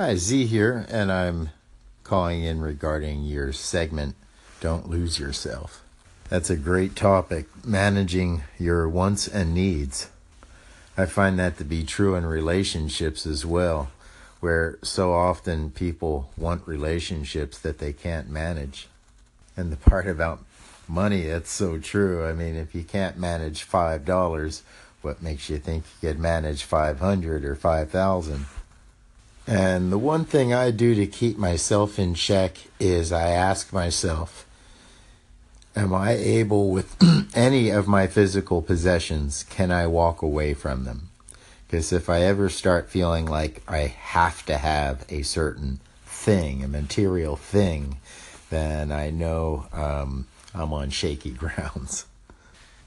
Hi, Z here, and I'm calling in regarding your segment, Don't Lose Yourself. That's a great topic, managing your wants and needs. I find that to be true in relationships as well, where so often people want relationships that they can't manage. And the part about money, that's so true. I mean, if you can't manage $5, what makes you think you could manage 500 or 5,000? And the one thing I do to keep myself in check is I ask myself, am I able with any of my physical possessions, can I walk away from them? Because if I ever start feeling like I have to have a certain thing, a material thing, then I know um, I'm on shaky grounds.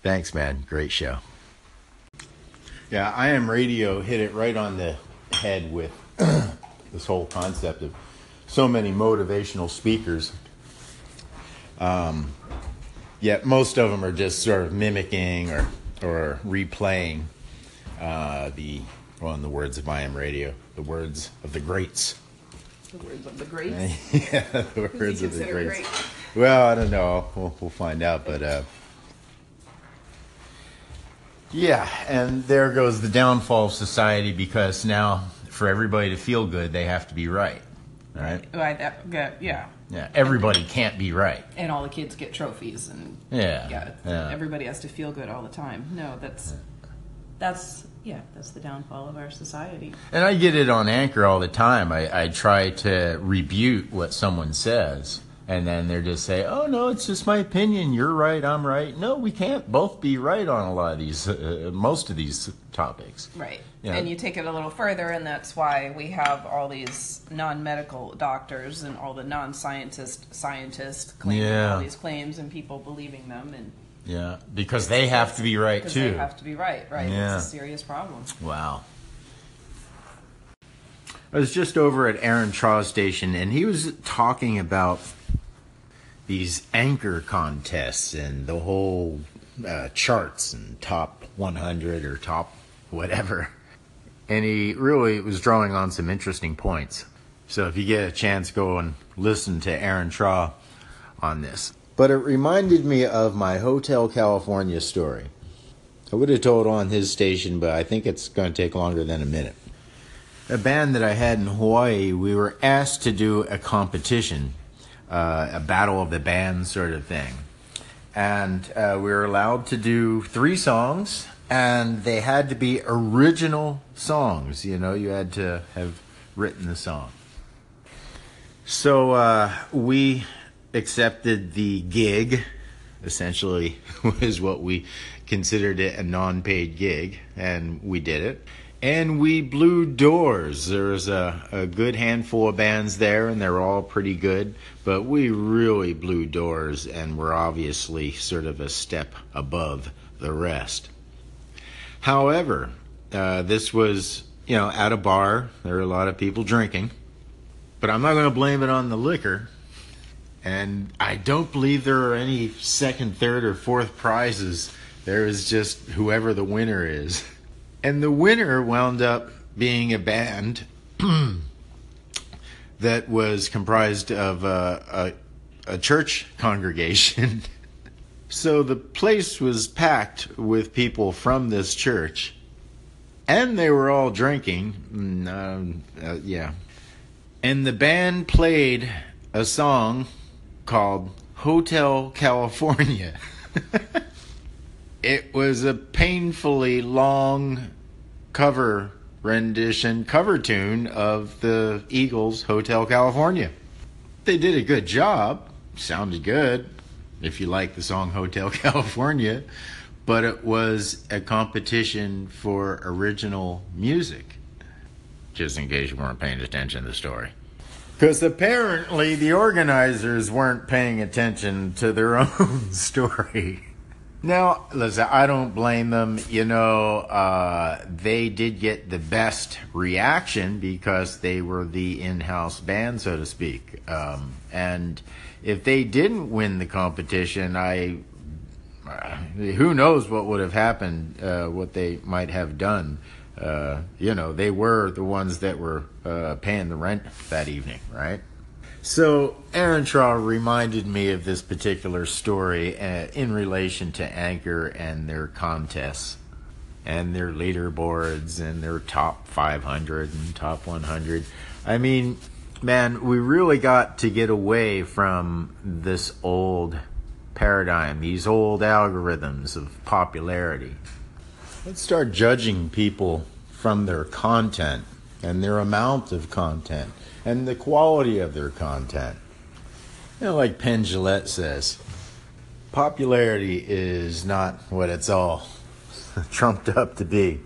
Thanks, man. Great show. Yeah, I Am Radio hit it right on the head with this whole concept of so many motivational speakers. Um, yet most of them are just sort of mimicking or or replaying uh, the, well, in the words of I Am Radio, the words of the greats. The words of the greats. yeah, the words of the greats. Great? Well, I don't know. We'll, we'll find out, but. Uh, yeah, and there goes the downfall of society because now for everybody to feel good, they have to be right. Right? Right. That, yeah. Yeah. Everybody can't be right. And all the kids get trophies, and yeah, yeah. yeah. Everybody has to feel good all the time. No, that's that's yeah, that's the downfall of our society. And I get it on Anchor all the time. I, I try to rebuke what someone says and then they're just say, "Oh no, it's just my opinion. You're right. I'm right." No, we can't both be right on a lot of these, uh, most of these topics. Right. You know? And you take it a little further, and that's why we have all these non-medical doctors and all the non-scientist scientists claiming yeah. all these claims, and people believing them, and yeah, because they have to be right too. They have to be right. Right. Yeah. It's a serious problem. Wow. I was just over at Aaron Traw's station, and he was talking about these anchor contests and the whole uh, charts and top 100 or top whatever. And he really was drawing on some interesting points. So if you get a chance, go and listen to Aaron Traw on this. But it reminded me of my Hotel California story. I would have told on his station, but I think it's going to take longer than a minute. A band that I had in Hawaii, we were asked to do a competition uh, a battle of the bands sort of thing. And uh, we were allowed to do three songs, and they had to be original songs. You know, you had to have written the song. So uh, we accepted the gig, essentially, was what we considered it a non paid gig, and we did it and we blew doors. There was a, a good handful of bands there, and they're all pretty good, but we really blew doors and were obviously sort of a step above the rest. However, uh, this was, you know, at a bar. There were a lot of people drinking, but I'm not going to blame it on the liquor. And I don't believe there are any second, third, or fourth prizes. There is just whoever the winner is. And the winner wound up being a band that was comprised of a, a, a church congregation. So the place was packed with people from this church. And they were all drinking. Um, uh, yeah. And the band played a song called Hotel California. it was a painfully long cover rendition, cover tune of the Eagles' Hotel California. They did a good job, sounded good if you like the song Hotel California, but it was a competition for original music. Just in case you weren't paying attention to the story. Because apparently the organizers weren't paying attention to their own story. Now, listen, I don't blame them. You know, uh, they did get the best reaction because they were the in house band, so to speak. Um, and if they didn't win the competition, I. Uh, who knows what would have happened, uh, what they might have done. uh, you know, they were the ones that were uh, paying the rent that evening, right? So Aaron Traw reminded me of this particular story uh, in relation to Anchor and their contests and their leaderboards and their top 500 and top 100. I mean, man, we really got to get away from this old paradigm, these old algorithms of popularity. Let's start judging people from their content and their amount of content and the quality of their content. You know, like Penn Jillette says, popularity is not what it's all trumped up to be.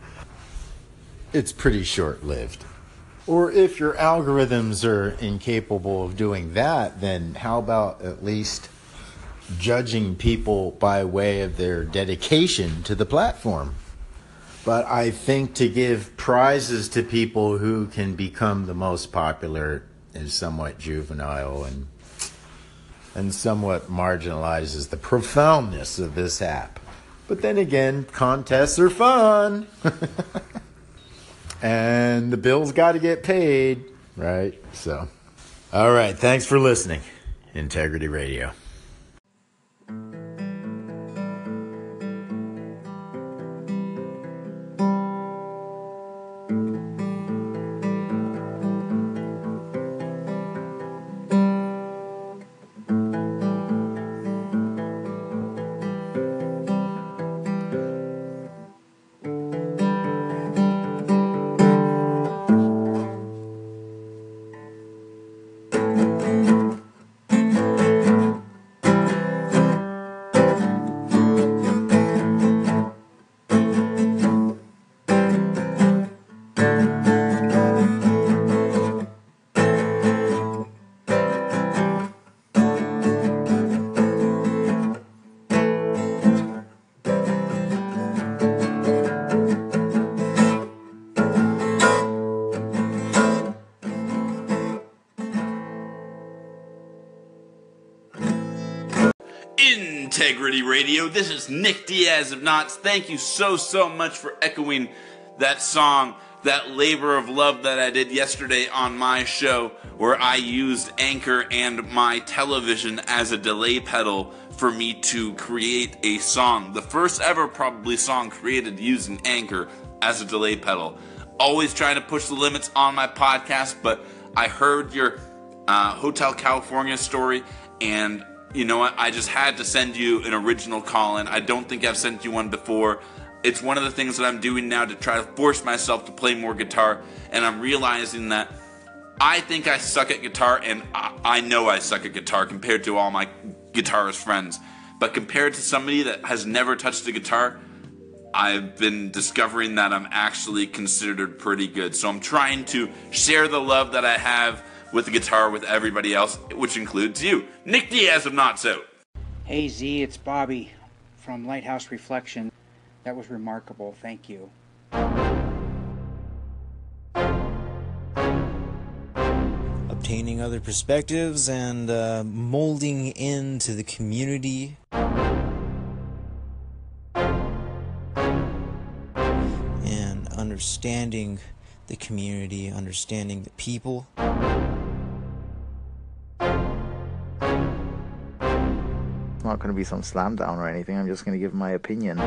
It's pretty short lived. Or if your algorithms are incapable of doing that, then how about at least judging people by way of their dedication to the platform? But I think to give prizes to people who can become the most popular is somewhat juvenile and and somewhat marginalizes the profoundness of this app. But then again, contests are fun. and the bills got to get paid, right? So, all right, thanks for listening. Integrity Radio. Is Nick Diaz of Knots. Thank you so, so much for echoing that song, that labor of love that I did yesterday on my show, where I used Anchor and my television as a delay pedal for me to create a song. The first ever, probably, song created using Anchor as a delay pedal. Always trying to push the limits on my podcast, but I heard your uh, Hotel California story and you know what? I just had to send you an original call in. I don't think I've sent you one before. It's one of the things that I'm doing now to try to force myself to play more guitar, and I'm realizing that I think I suck at guitar, and I know I suck at guitar compared to all my guitarist friends. But compared to somebody that has never touched a guitar, I've been discovering that I'm actually considered pretty good. So I'm trying to share the love that I have with the guitar with everybody else, which includes you, Nick Diaz of Not So. Hey Z, it's Bobby from Lighthouse Reflection. That was remarkable. Thank you. Obtaining other perspectives and uh, molding into the community. And understanding the community, understanding the people. not going to be some slam down or anything. I'm just going to give my opinion.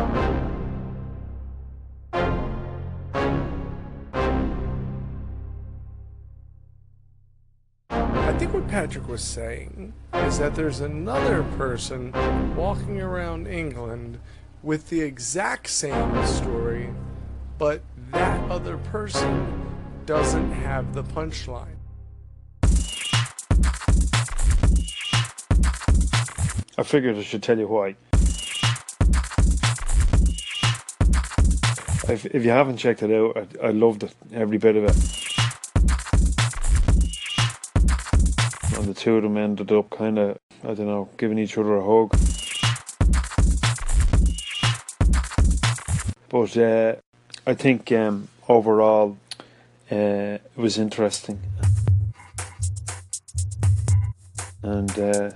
I think what Patrick was saying is that there's another person walking around England with the exact same story, but that other person doesn't have the punchline. I figured I should tell you why. If, if you haven't checked it out, I, I loved it, every bit of it. And the two of them ended up kind of, I don't know, giving each other a hug. But uh, I think um, overall uh, it was interesting. And uh,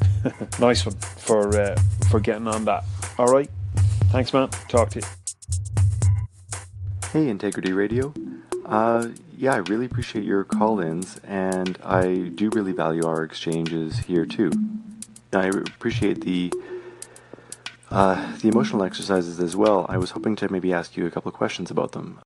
nice one for uh, for getting on that. All right, thanks, man. Talk to you. Hey, Integrity Radio. Uh, yeah, I really appreciate your call ins, and I do really value our exchanges here too. I appreciate the uh, the emotional exercises as well. I was hoping to maybe ask you a couple of questions about them.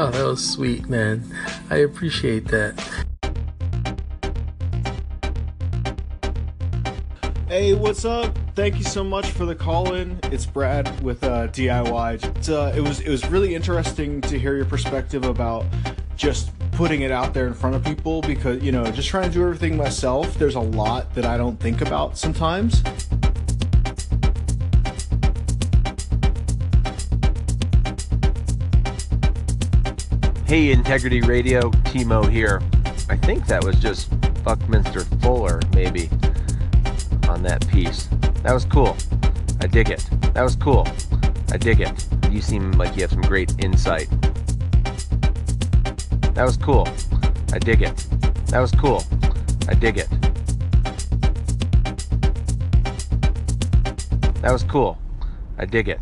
Oh, that was sweet, man. I appreciate that. Hey, what's up? Thank you so much for the call in. It's Brad with uh, DIY. Uh, it was it was really interesting to hear your perspective about just putting it out there in front of people because you know just trying to do everything myself. There's a lot that I don't think about sometimes. Hey, Integrity Radio, Timo here. I think that was just Buckminster Fuller, maybe, on that piece. That was cool. I dig it. That was cool. I dig it. You seem like you have some great insight. That was cool. I dig it. That was cool. I dig it. That was cool. I dig it.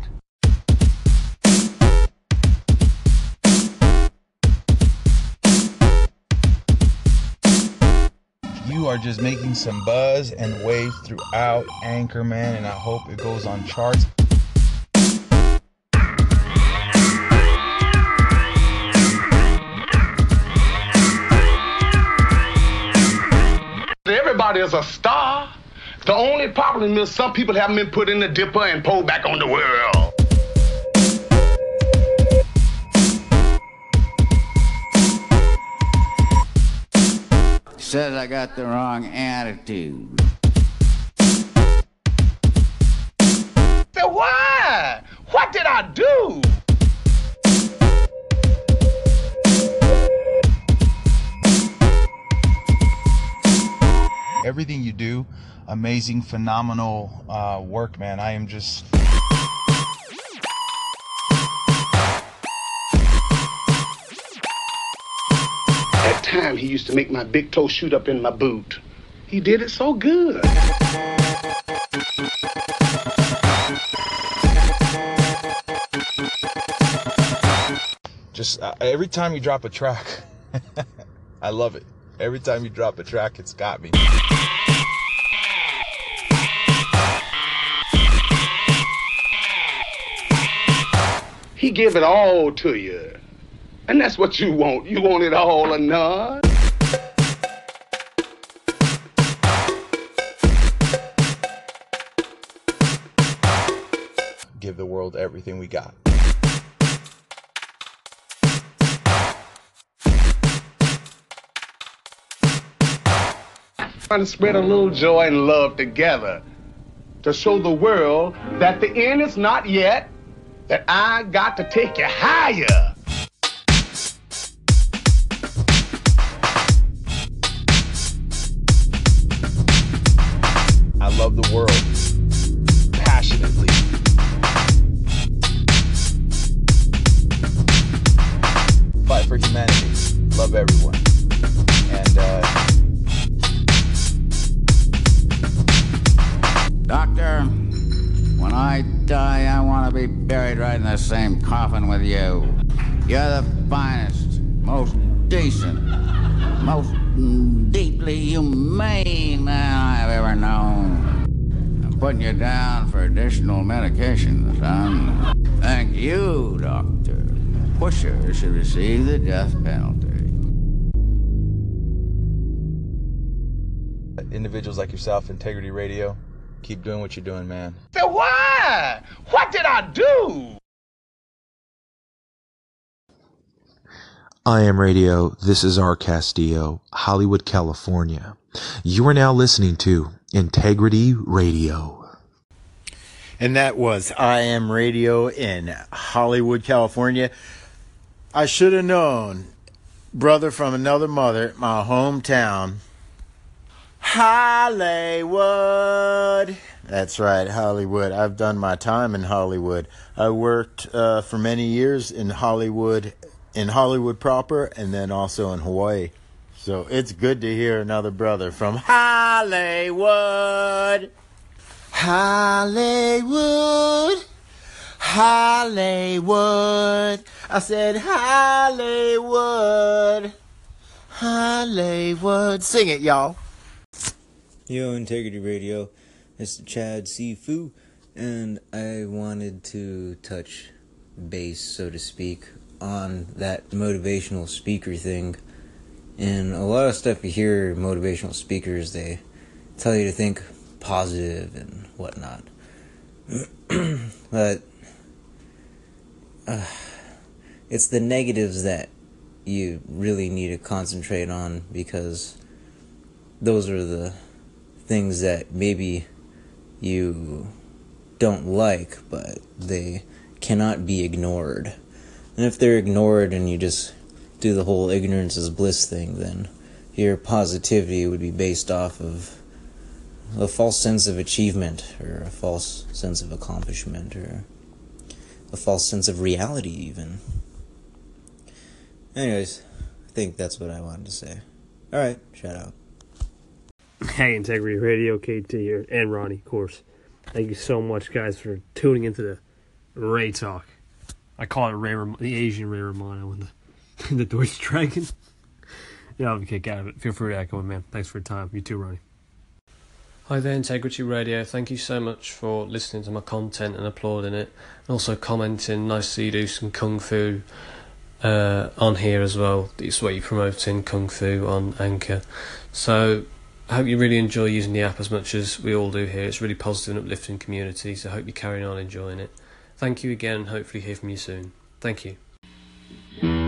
You are just making some buzz and waves throughout Anchorman, and I hope it goes on charts. Is a star. The only problem is some people haven't been put in the dipper and pulled back on the world. Says I got the wrong attitude. Say, why? What did I do? Everything you do, amazing, phenomenal uh, work, man. I am just. At time, he used to make my big toe shoot up in my boot. He did it so good. Just uh, every time you drop a track, I love it. Every time you drop a track, it's got me. He give it all to you. And that's what you want. You want it all or none. Give the world everything we got. Trying to spread a little joy and love together to show the world that the end is not yet, that I got to take you higher. Buried right in the same coffin with you. You're the finest, most decent, most deeply humane man I've ever known. I'm putting you down for additional medication, son. Thank you, Doctor. Pusher should receive the death penalty. individuals like yourself, Integrity Radio, keep doing what you're doing, man. Say, why? What did I do? I am Radio. This is R. Castillo, Hollywood, California. You are now listening to Integrity Radio. And that was I Am Radio in Hollywood, California. I should have known, brother from another mother, my hometown, Hollywood. That's right, Hollywood. I've done my time in Hollywood. I worked uh, for many years in Hollywood, in Hollywood proper, and then also in Hawaii. So it's good to hear another brother from Hollywood. Hollywood. Hollywood. I said Hollywood. Hollywood. Sing it, y'all. Yo, Integrity Radio. It's Chad Sifu, and I wanted to touch base, so to speak, on that motivational speaker thing. And a lot of stuff you hear motivational speakers, they tell you to think positive and whatnot. but uh, it's the negatives that you really need to concentrate on because those are the things that maybe you don't like, but they cannot be ignored. And if they're ignored and you just do the whole ignorance is bliss thing, then your positivity would be based off of a false sense of achievement or a false sense of accomplishment or a false sense of reality, even. Anyways, I think that's what I wanted to say. Alright, shout out. Hey, Integrity Radio, KT here, and Ronnie, of course. Thank you so much, guys, for tuning into the Ray Talk. I call it Ray, the Asian Ray Romano and the, the Deutsche Dragon. yeah, I'll kick out of it. Feel free to echo it, man. Thanks for your time. You too, Ronnie. Hi there, Integrity Radio. Thank you so much for listening to my content and applauding it, and also commenting. Nice to see you do some kung fu uh, on here as well. It's what you're promoting kung fu on Anchor. So I hope you really enjoy using the app as much as we all do here. It's really positive and uplifting community, so I hope you're carrying on enjoying it. Thank you again, and hopefully hear from you soon. Thank you.